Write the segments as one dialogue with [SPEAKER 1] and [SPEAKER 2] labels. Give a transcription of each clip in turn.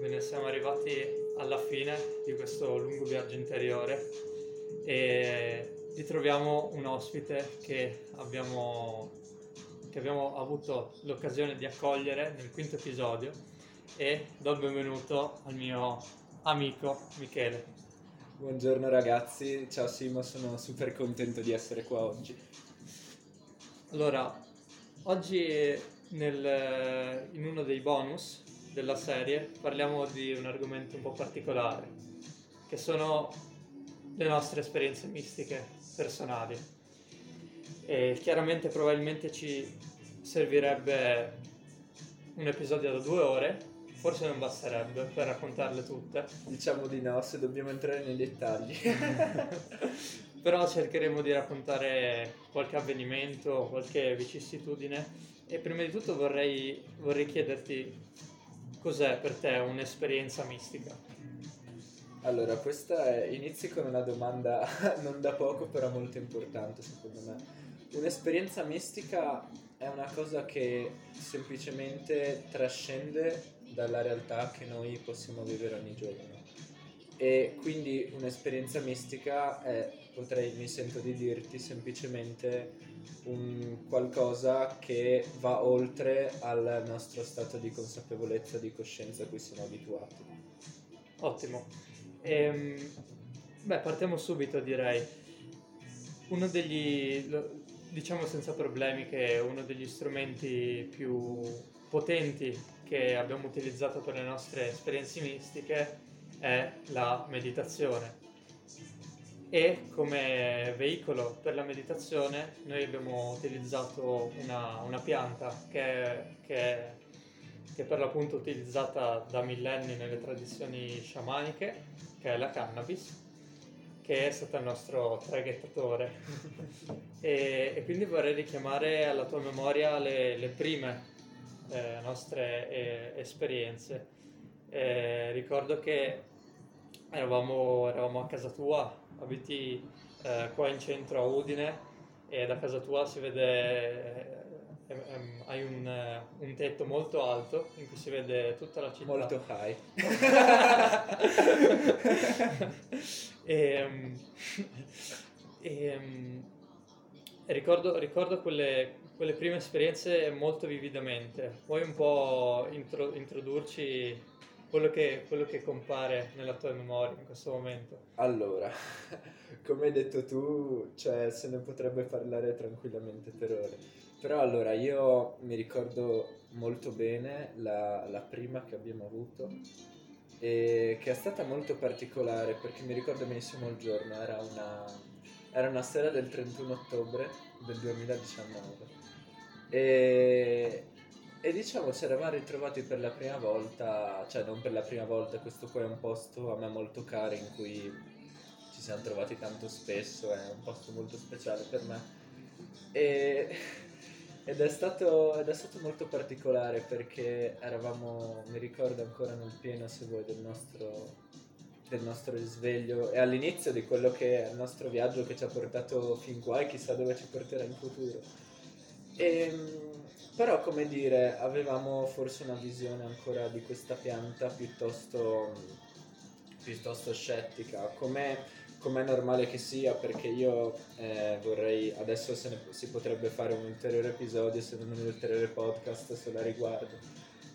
[SPEAKER 1] Bene, siamo arrivati alla fine di questo lungo viaggio interiore e ritroviamo un ospite che abbiamo, che abbiamo avuto l'occasione di accogliere nel quinto episodio e do il benvenuto al mio amico Michele.
[SPEAKER 2] Buongiorno ragazzi, ciao Simo, sono super contento di essere qua oggi.
[SPEAKER 1] Allora, oggi nel- in uno dei bonus della serie parliamo di un argomento un po' particolare, che sono le nostre esperienze mistiche personali. E chiaramente probabilmente ci servirebbe un episodio da due ore, forse non basterebbe per raccontarle tutte,
[SPEAKER 2] Diciamo di no se dobbiamo entrare nei dettagli.
[SPEAKER 1] però cercheremo di raccontare qualche avvenimento, qualche vicissitudine e prima di tutto vorrei, vorrei chiederti cos'è per te un'esperienza mistica.
[SPEAKER 2] allora, questa è... inizi con una domanda non da poco, però molto importante secondo me. Un'esperienza mistica è una cosa che semplicemente trascende dalla realtà che noi possiamo vivere ogni giorno. E quindi un'esperienza mistica è, potrei, mi sento di dirti, semplicemente un qualcosa che va oltre al nostro stato di consapevolezza, di coscienza a cui siamo abituati.
[SPEAKER 1] Ottimo. Ehm, beh, partiamo subito direi. Uno degli, diciamo senza problemi che è uno degli strumenti più potenti che abbiamo utilizzato per le nostre esperienze mistiche è la meditazione. E come veicolo per la meditazione noi abbiamo utilizzato una, una pianta che che che è per l'appunto utilizzata da millenni nelle tradizioni sciamaniche, che è la cannabis, che è stata il nostro traghettatore. e, e quindi vorrei richiamare alla tua memoria le, le prime eh, nostre eh, esperienze. Eh, ricordo che eravamo, eravamo a casa tua, abiti eh, qua in centro a Udine e da casa tua si vede, eh, ehm, hai un, eh, un tetto molto alto in cui si vede tutta la città.
[SPEAKER 2] Molto high.
[SPEAKER 1] e, e, mm, ricordo, ricordo quelle, quelle prime esperienze molto vividamente. Puoi un po' intro- introdurci quello che, quello che compare nella tua memoria in questo momento?
[SPEAKER 2] Allora, come hai detto tu, cioè, se ne potrebbe parlare tranquillamente per ore. Però allora, io mi ricordo molto bene la, la prima che abbiamo avuto e che è stata molto particolare perché mi ricordo benissimo il giorno, era una, era una sera del 31 ottobre del 2019 e, e diciamo ci eravamo ritrovati per la prima volta, cioè non per la prima volta, questo qua è un posto a me molto caro in cui ci siamo trovati tanto spesso, è un posto molto speciale per me. E, ed, è stato, ed è stato molto particolare perché eravamo, mi ricordo ancora nel pieno, se vuoi, del nostro, del nostro risveglio e all'inizio di quello che è il nostro viaggio che ci ha portato fin qua e chissà dove ci porterà in futuro. Ehm, però, come dire, avevamo forse una visione ancora di questa pianta piuttosto, piuttosto scettica, come come normale che sia, perché io eh, vorrei, adesso se ne, si potrebbe fare un ulteriore episodio, se non un ulteriore podcast sulla riguardo,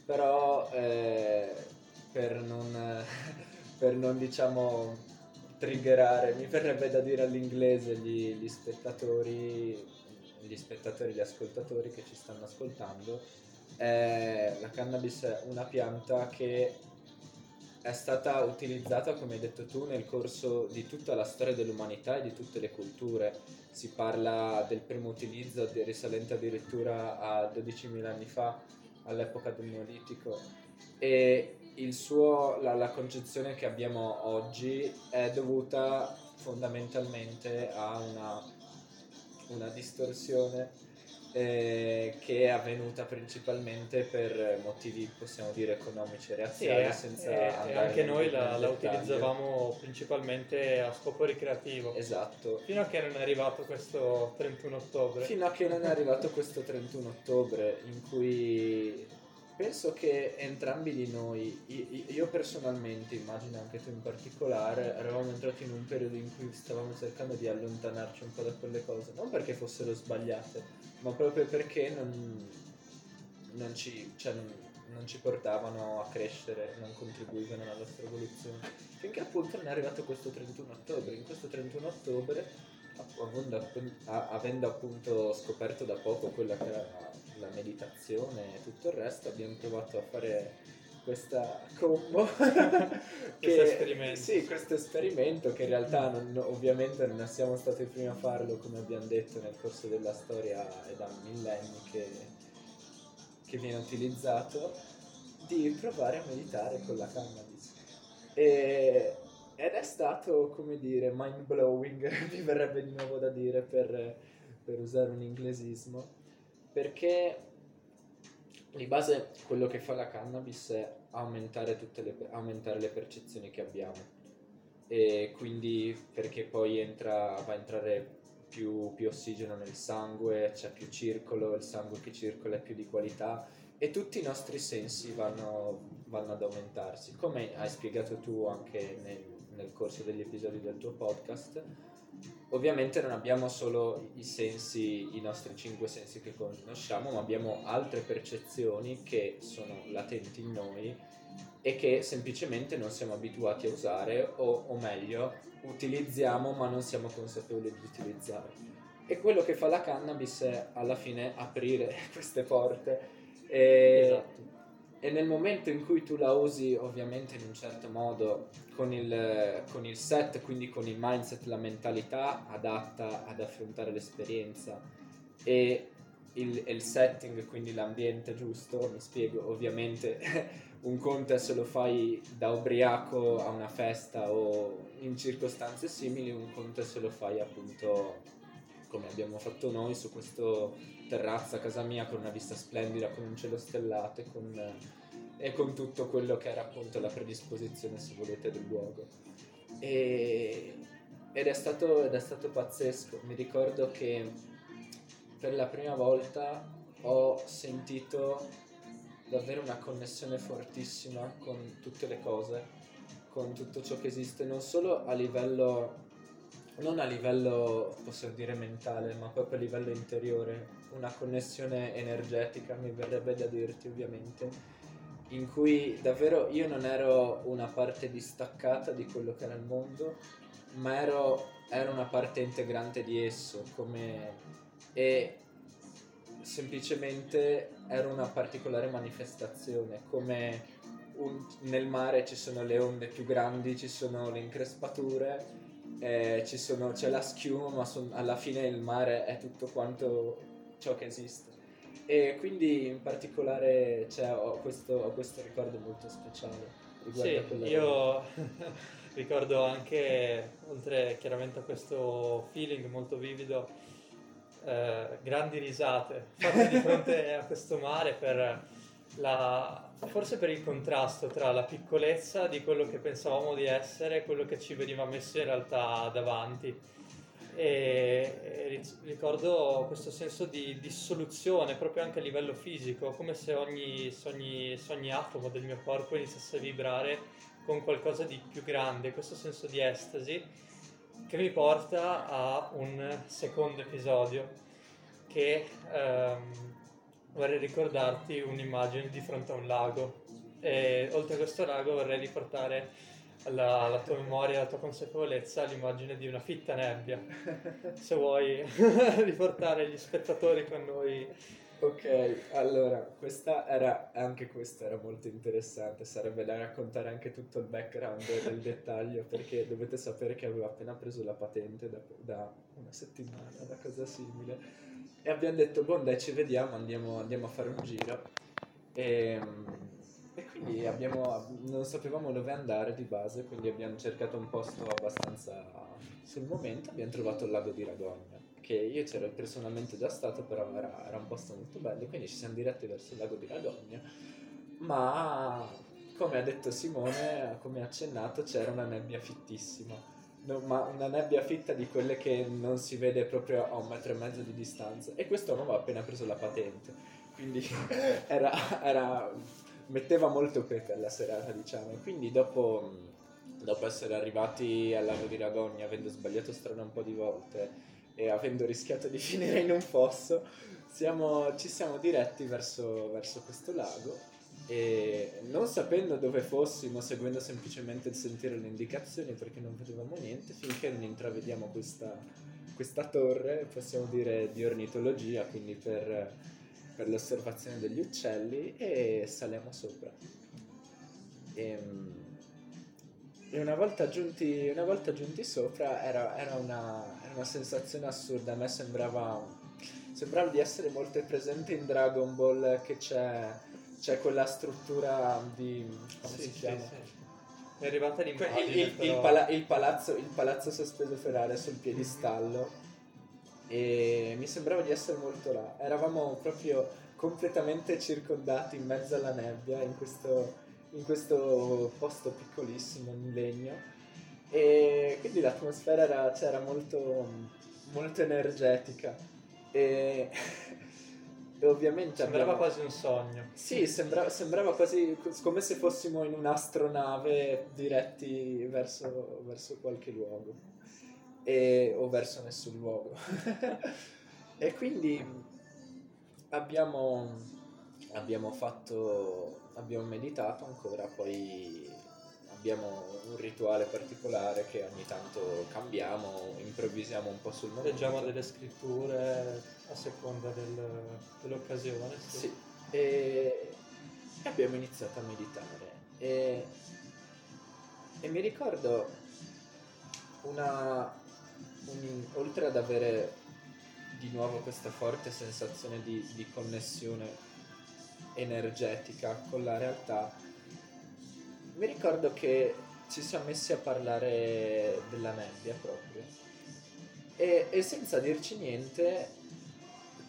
[SPEAKER 2] però eh, per non, per non diciamo triggerare, mi verrebbe da dire all'inglese gli, gli spettatori, gli spettatori, gli ascoltatori che ci stanno ascoltando, eh, la cannabis è una pianta che è stata utilizzata, come hai detto tu, nel corso di tutta la storia dell'umanità e di tutte le culture. Si parla del primo utilizzo risalente addirittura a 12.000 anni fa, all'epoca del Neolitico. E suo, la, la concezione che abbiamo oggi è dovuta fondamentalmente a una, una distorsione eh, che è avvenuta principalmente per motivi, possiamo dire, economici e
[SPEAKER 1] Sì,
[SPEAKER 2] razziali,
[SPEAKER 1] e,
[SPEAKER 2] senza
[SPEAKER 1] e- anche noi la, la utilizzavamo principalmente a scopo ricreativo,
[SPEAKER 2] Esatto.
[SPEAKER 1] fino a che non è arrivato questo 31 ottobre.
[SPEAKER 2] Fino a che non è arrivato questo 31 ottobre in cui penso che entrambi di noi, io personalmente, immagino anche tu in particolare, eravamo entrati in un periodo in cui stavamo cercando di allontanarci un po' da quelle cose, non perché fossero sbagliate, ma proprio perché non, non, ci, cioè, non ci portavano a crescere, non contribuivano alla nostra evoluzione. Finché appunto non è arrivato questo 31 ottobre. In questo 31 ottobre, avendo appunto scoperto da poco quella che era la meditazione e tutto il resto, abbiamo provato a fare questa combo.
[SPEAKER 1] Questo esperimento.
[SPEAKER 2] sì questo esperimento che in realtà non, ovviamente non siamo stati i primi a farlo come abbiamo detto nel corso della storia è da millenni che, che viene utilizzato di provare a meditare con la cannabis e, ed è stato come dire mind blowing mi verrebbe di nuovo da dire per, per usare un inglesismo perché di base quello che fa la cannabis è aumentare, le, aumentare le percezioni che abbiamo e quindi perché poi entra, va a entrare più, più, ossigeno nel sangue, c'è più circolo, il sangue che circola è più di qualità e tutti i nostri sensi vanno, vanno ad aumentarsi. Come hai spiegato tu anche nel, nel corso degli episodi del tuo podcast, Ovviamente non abbiamo solo i sensi, i nostri cinque sensi che conosciamo, ma abbiamo altre percezioni che sono latenti in noi e che semplicemente non siamo abituati a usare o, o meglio utilizziamo ma non siamo consapevoli di utilizzare. E quello che fa la cannabis è alla fine aprire queste porte. E, esatto. E nel momento in cui tu la usi ovviamente in un certo modo con il, con il set, quindi con il mindset, la mentalità adatta ad affrontare l'esperienza e il, il, setting, quindi l'ambiente giusto, mi spiego, ovviamente un conto se lo fai da ubriaco a una festa o in circostanze simili, un conto se lo fai appunto come abbiamo fatto noi su questo terrazza a casa mia con una vista splendida, con un cielo stellato e con e con tutto quello che era appunto la predisposizione, se volete, del luogo. E, ed, è stato, ed è stato pazzesco. Mi ricordo che per la prima volta ho sentito davvero una connessione fortissima con tutte le cose, con tutto ciò che esiste, non solo a livello, non a livello, possiamo dire, mentale, ma proprio a livello interiore, una connessione energetica, mi verrebbe da dirti ovviamente, in cui davvero io non ero una parte distaccata di quello che era il mondo, ma ero, ero una parte integrante di esso, come, e semplicemente ero una particolare manifestazione, come un, nel mare ci sono le onde più grandi, ci sono le increspature, eh, ci sono, c'è la schiuma, ma son, alla fine il mare è tutto quanto ciò che esiste. E quindi in particolare cioè, ho, questo, ho, questo, ricordo molto speciale.
[SPEAKER 1] Sì, io ricordo anche, oltre chiaramente a questo feeling molto vivido, eh, grandi risate fatte di fronte a questo mare per la, forse per il contrasto tra la piccolezza di quello che pensavamo di essere e quello che ci veniva messo in realtà davanti. E ricordo questo senso di dissoluzione proprio anche a livello fisico, come se ogni, ogni, ogni atomo del mio corpo iniziasse a vibrare con qualcosa di più grande, questo senso di estasi che mi porta a un secondo episodio che ehm, vorrei ricordarti un'immagine di fronte a un lago e oltre a questo lago vorrei riportare alla, alla, tua memoria, alla tua consapevolezza l'immagine di una fitta nebbia. Se vuoi riportare gli spettatori con noi.
[SPEAKER 2] Ok, allora, questa era, anche questa era molto interessante, sarebbe da raccontare anche tutto il background del dettaglio, perché dovete sapere che avevo appena preso la patente da, da una settimana, una cosa simile, e abbiamo detto, boh dai ci vediamo, andiamo, andiamo a fare un giro. E, ehm, e quindi abbiamo, non sapevamo dove andare di base, quindi abbiamo cercato un posto abbastanza sul momento, abbiamo trovato il lago di Ragogna, che io c'ero personalmente già stato, però era, era un posto molto bello, quindi ci siamo diretti verso il lago di Ragogna, ma come ha detto Simone, come ha accennato, c'era una nebbia fittissima. No, ma una nebbia fitta di quelle che non si vede proprio a un metro e mezzo di distanza. E quest'uomo aveva appena preso la patente, quindi era, era, metteva molto pepe alla serata, diciamo. Quindi dopo, dopo essere arrivati al lago di Ragogna, avendo sbagliato strada un po' di volte e avendo rischiato di finire in un fosso, siamo, ci siamo diretti verso, verso questo lago e non sapendo dove fossimo, seguendo semplicemente il sentiero e le indicazioni perché non vedevamo niente, finché non intravediamo questa, questa torre, possiamo dire di ornitologia, quindi per, per l'osservazione degli uccelli, e saliamo sopra. E, ehm, e una, volta giunti, una volta giunti sopra era, era, una, era una sensazione assurda, a me sembrava, sembrava di essere molto presente in Dragon Ball che c'è c'è quella struttura di... come sì, si chiama? Sì, sì.
[SPEAKER 1] È arrivata l'immagine,
[SPEAKER 2] il, il, il, pala- il, palazzo, il palazzo sospeso aria sul piedistallo e mi sembrava di essere molto là. Eravamo proprio completamente circondati in mezzo alla nebbia in questo, in questo posto piccolissimo in legno e quindi l'atmosfera era, cioè, molto, molto energetica e E ovviamente
[SPEAKER 1] sembrava abbiamo... quasi un sogno.
[SPEAKER 2] Sì, sembra... sembrava quasi come se fossimo in un'astronave diretti verso, verso qualche luogo e... o verso nessun luogo. e quindi abbiamo, abbiamo fatto, abbiamo meditato ancora, poi abbiamo un rituale particolare che ogni tanto cambiamo, improvvisiamo un po' sul momento.
[SPEAKER 1] Leggiamo delle scritture a seconda del, dell'occasione.
[SPEAKER 2] Sì. sì. E abbiamo iniziato a meditare. E, e mi ricordo una, un, oltre ad avere di nuovo questa forte sensazione di, di connessione energetica con la realtà, mi ricordo che ci siamo messi a parlare della nebbia proprio. E, e senza dirci niente,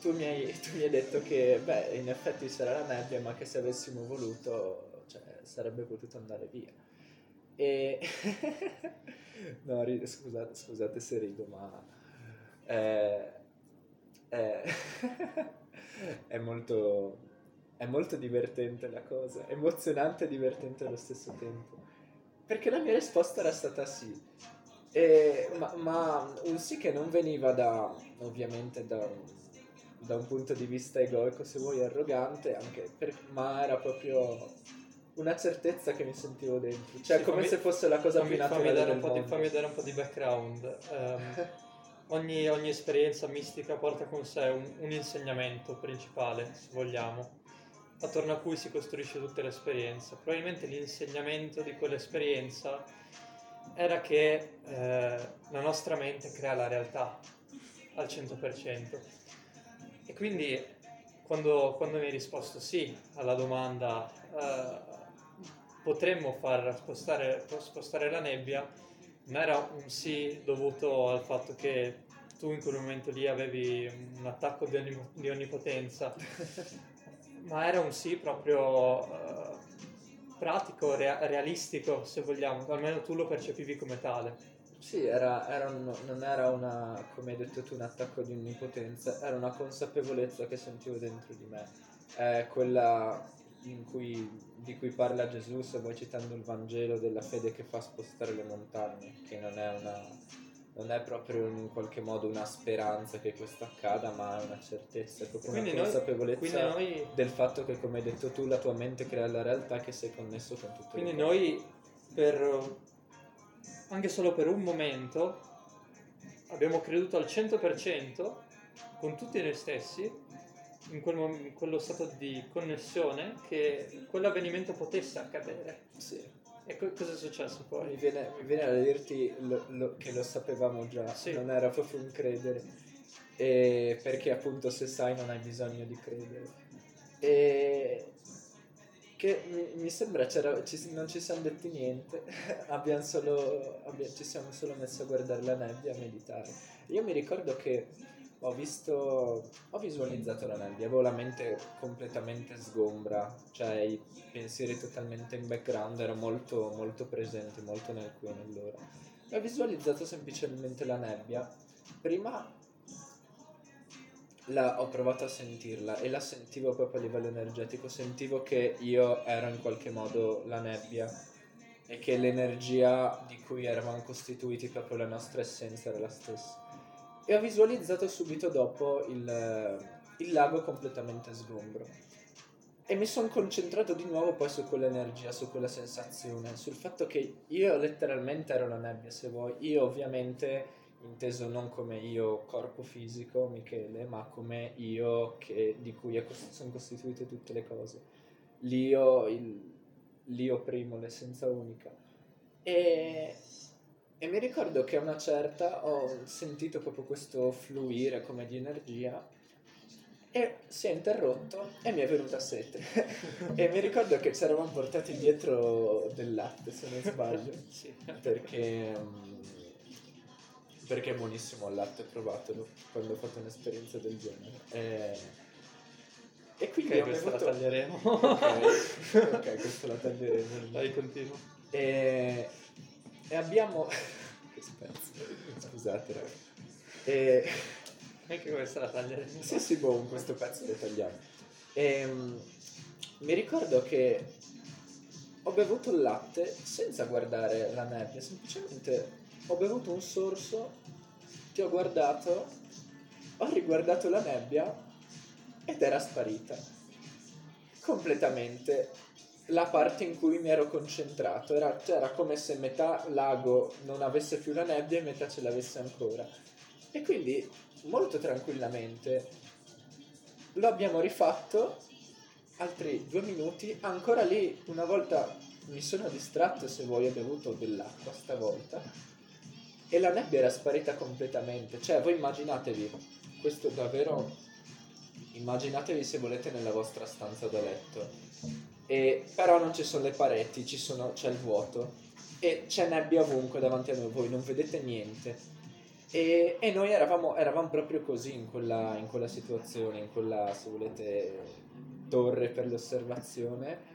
[SPEAKER 2] tu mi, hai, tu mi, hai, detto che, beh, in effetti sarà la nebbia, ma che se avessimo voluto, cioè, sarebbe potuto andare via. E... no, scusate, scusate se rido, ma... Eh, eh, è molto è molto divertente la cosa, emozionante e divertente allo stesso tempo. Perché la mia risposta era stata sì. E, ma, ma, un sì che non veniva da, ovviamente, da, da, un punto di vista egoico, se vuoi, arrogante, per, ma era proprio una certezza che mi sentivo dentro. Cioè, sì, come fammi, se fosse la cosa fammi, più naturale fammi
[SPEAKER 1] del mondo. Di, fammi dare un po' di background. Um, ogni, ogni, esperienza mistica porta con sé un, un insegnamento principale, se vogliamo attorno a cui si costruisce tutta l'esperienza. Probabilmente l'insegnamento di quell'esperienza era che eh, la nostra mente crea la realtà al 100%. E quindi quando, quando mi hai risposto sì alla domanda eh, potremmo far spostare, spostare la nebbia, non era un sì dovuto al fatto che tu in quel momento lì avevi un attacco di, onnim- di onnipotenza ma era un sì proprio uh, pratico, rea- realistico, se vogliamo, almeno tu lo percepivi come tale.
[SPEAKER 2] Sì, era, era un, non era una, come hai detto tu, un attacco di onnipotenza, era una consapevolezza che sentivo dentro di me. È quella cui, di cui parla Gesù, se vuoi citando il Vangelo, della fede che fa spostare le montagne, che non è una non è proprio in qualche modo una speranza che questo accada, ma è una certezza, è proprio quindi una consapevolezza noi, del fatto che, come hai detto tu, la tua mente crea la realtà che sei connesso con tutto
[SPEAKER 1] Quindi noi, per, anche solo per un momento, abbiamo creduto al 100% con tutti noi stessi, in, quel, in quello stato di connessione, che quell'avvenimento potesse accadere.
[SPEAKER 2] Sì.
[SPEAKER 1] E co- cosa è successo poi?
[SPEAKER 2] Mi viene, mi viene da dirti lo, lo, che lo sapevamo già, sì. non era proprio un credere. E perché appunto se sai non hai bisogno di credere. E che mi, mi sembra ci, non ci siamo detti niente, abbiamo solo, abbiamo, ci siamo solo messi a guardare la nebbia e a meditare. Io mi ricordo che ho visto, ho visualizzato la nebbia, avevo la mente completamente sgombra, cioè i pensieri totalmente in background, ero molto, molto presente, molto nel qui e nell'ora. ho visualizzato semplicemente la nebbia. Prima la, ho provato a sentirla e la sentivo proprio a livello energetico, sentivo che io ero in qualche modo la nebbia e che l'energia di cui eravamo costituiti, proprio la nostra essenza era la stessa. E ho visualizzato subito dopo il, il lago completamente sgombro. E mi sono concentrato di nuovo poi su quell'energia, su quella sensazione, sul fatto che io letteralmente ero la nebbia, se vuoi. Io ovviamente inteso non come io corpo fisico, Michele, ma come io che, di cui cost- sono costituite tutte le cose. L'io, il, l'io primo, l'essenza unica. E, e mi ricordo che a una certa ho sentito proprio questo fluire come di energia e si è interrotto e mi è venuta sete. e mi ricordo che ci eravamo portati dietro del latte, se non sbaglio, sì. perché, mm, perché è buonissimo il latte, provatelo quando ho fatto un'esperienza del genere. E,
[SPEAKER 1] e quindi okay, questa bevuto... la taglieremo.
[SPEAKER 2] ok, ok, questa la taglieremo.
[SPEAKER 1] Dai, continuo.
[SPEAKER 2] E, e abbiamo... scusate ragazzi. E
[SPEAKER 1] anche questa la taglieremo.
[SPEAKER 2] Sì, sì, boh, questo pezzo lo tagliamo. E, um, mi ricordo che ho bevuto il latte senza guardare la nebbia, semplicemente ho bevuto un sorso, ti ho guardato, ho riguardato la nebbia ed era sparita. Completamente la parte in cui mi ero concentrato. Era, cioè, era come se metà lago non avesse più la nebbia e metà ce l'avesse ancora. E quindi molto tranquillamente. Lo abbiamo rifatto, altri due minuti, ancora lì una volta mi sono distratto se vuoi ho bevuto dell'acqua stavolta e la nebbia era sparita completamente. Cioè voi immaginatevi, questo davvero, immaginatevi se volete nella vostra stanza da letto, e, però non ci sono le pareti, ci sono, c'è il vuoto e c'è nebbia ovunque davanti a noi, voi non vedete niente e, e noi eravamo, eravamo, proprio così in quella, in quella situazione, in quella, se volete, torre per l'osservazione.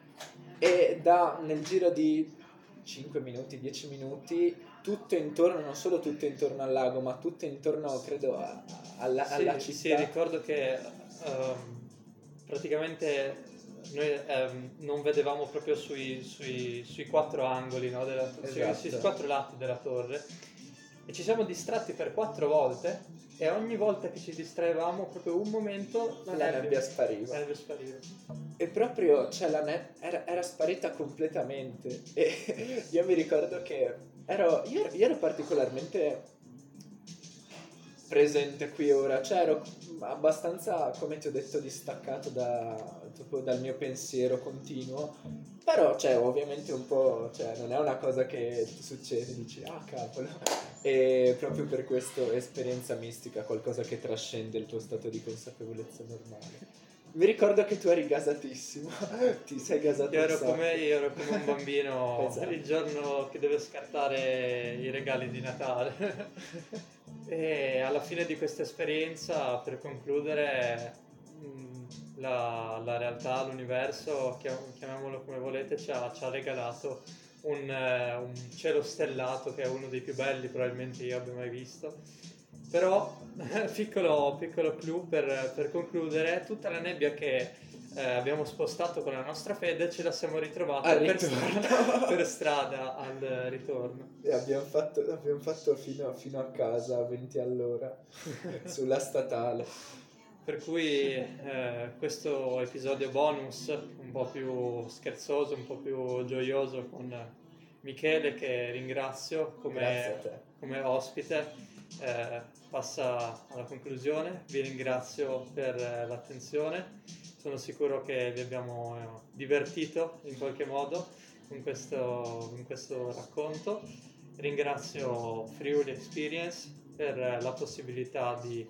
[SPEAKER 2] E da, nel giro di 5 minuti, 10 minuti, tutto intorno, non solo tutto intorno al lago, ma tutto intorno, credo, a, alla, sì, alla città.
[SPEAKER 1] Sì, ricordo che um, praticamente noi um, non vedevamo proprio sui, sui, sui quattro angoli, no, della, esatto. sui, sui quattro lati della torre e ci siamo distratti per quattro volte e ogni volta che ci distraevamo proprio un momento
[SPEAKER 2] la, la nebbia, nebbia, spariva.
[SPEAKER 1] La nebbia spariva.
[SPEAKER 2] E proprio, cioè la nebbia era, era, sparita completamente e io mi ricordo che ero, io, io ero particolarmente presente qui ora, cioè ero abbastanza, come ti ho detto, distaccato da, dal mio pensiero continuo, però cioè ovviamente un po', cioè non è una cosa che ti succede, dici ah cavolo, e proprio per questo esperienza mistica, qualcosa che trascende il tuo stato di consapevolezza normale. Mi ricordo che tu eri gasatissimo, ti sei gasato
[SPEAKER 1] io ero, come, io ero come un bambino il giorno che deve scartare i regali di Natale. E alla fine di questa esperienza, per concludere, la, la realtà, l'universo, chiamiamolo come volete, ci ha, ci ha regalato un, un, cielo stellato che è uno dei più belli probabilmente io abbia mai visto. Però, piccolo, piccolo clou per, per concludere, tutta la nebbia che eh, abbiamo spostato con la nostra fede ce la siamo ritrovata per strada, per strada, al ritorno.
[SPEAKER 2] E abbiamo fatto, abbiamo fatto fino, fino, a casa a 20 all'ora sulla statale.
[SPEAKER 1] Per cui eh, questo episodio bonus, un po' più scherzoso, un po' più gioioso con Michele che ringrazio come, come ospite, eh, passa alla conclusione. Vi ringrazio per l'attenzione sono sicuro che vi abbiamo divertito in qualche modo con questo, con questo racconto. Ringrazio Friuli Experience per la possibilità di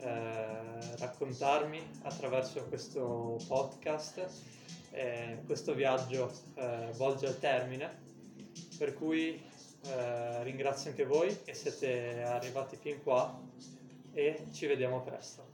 [SPEAKER 1] eh, raccontarmi attraverso questo podcast. Eh, questo viaggio eh, volge al termine, per cui eh, ringrazio anche voi che siete arrivati fin qua e ci vediamo presto.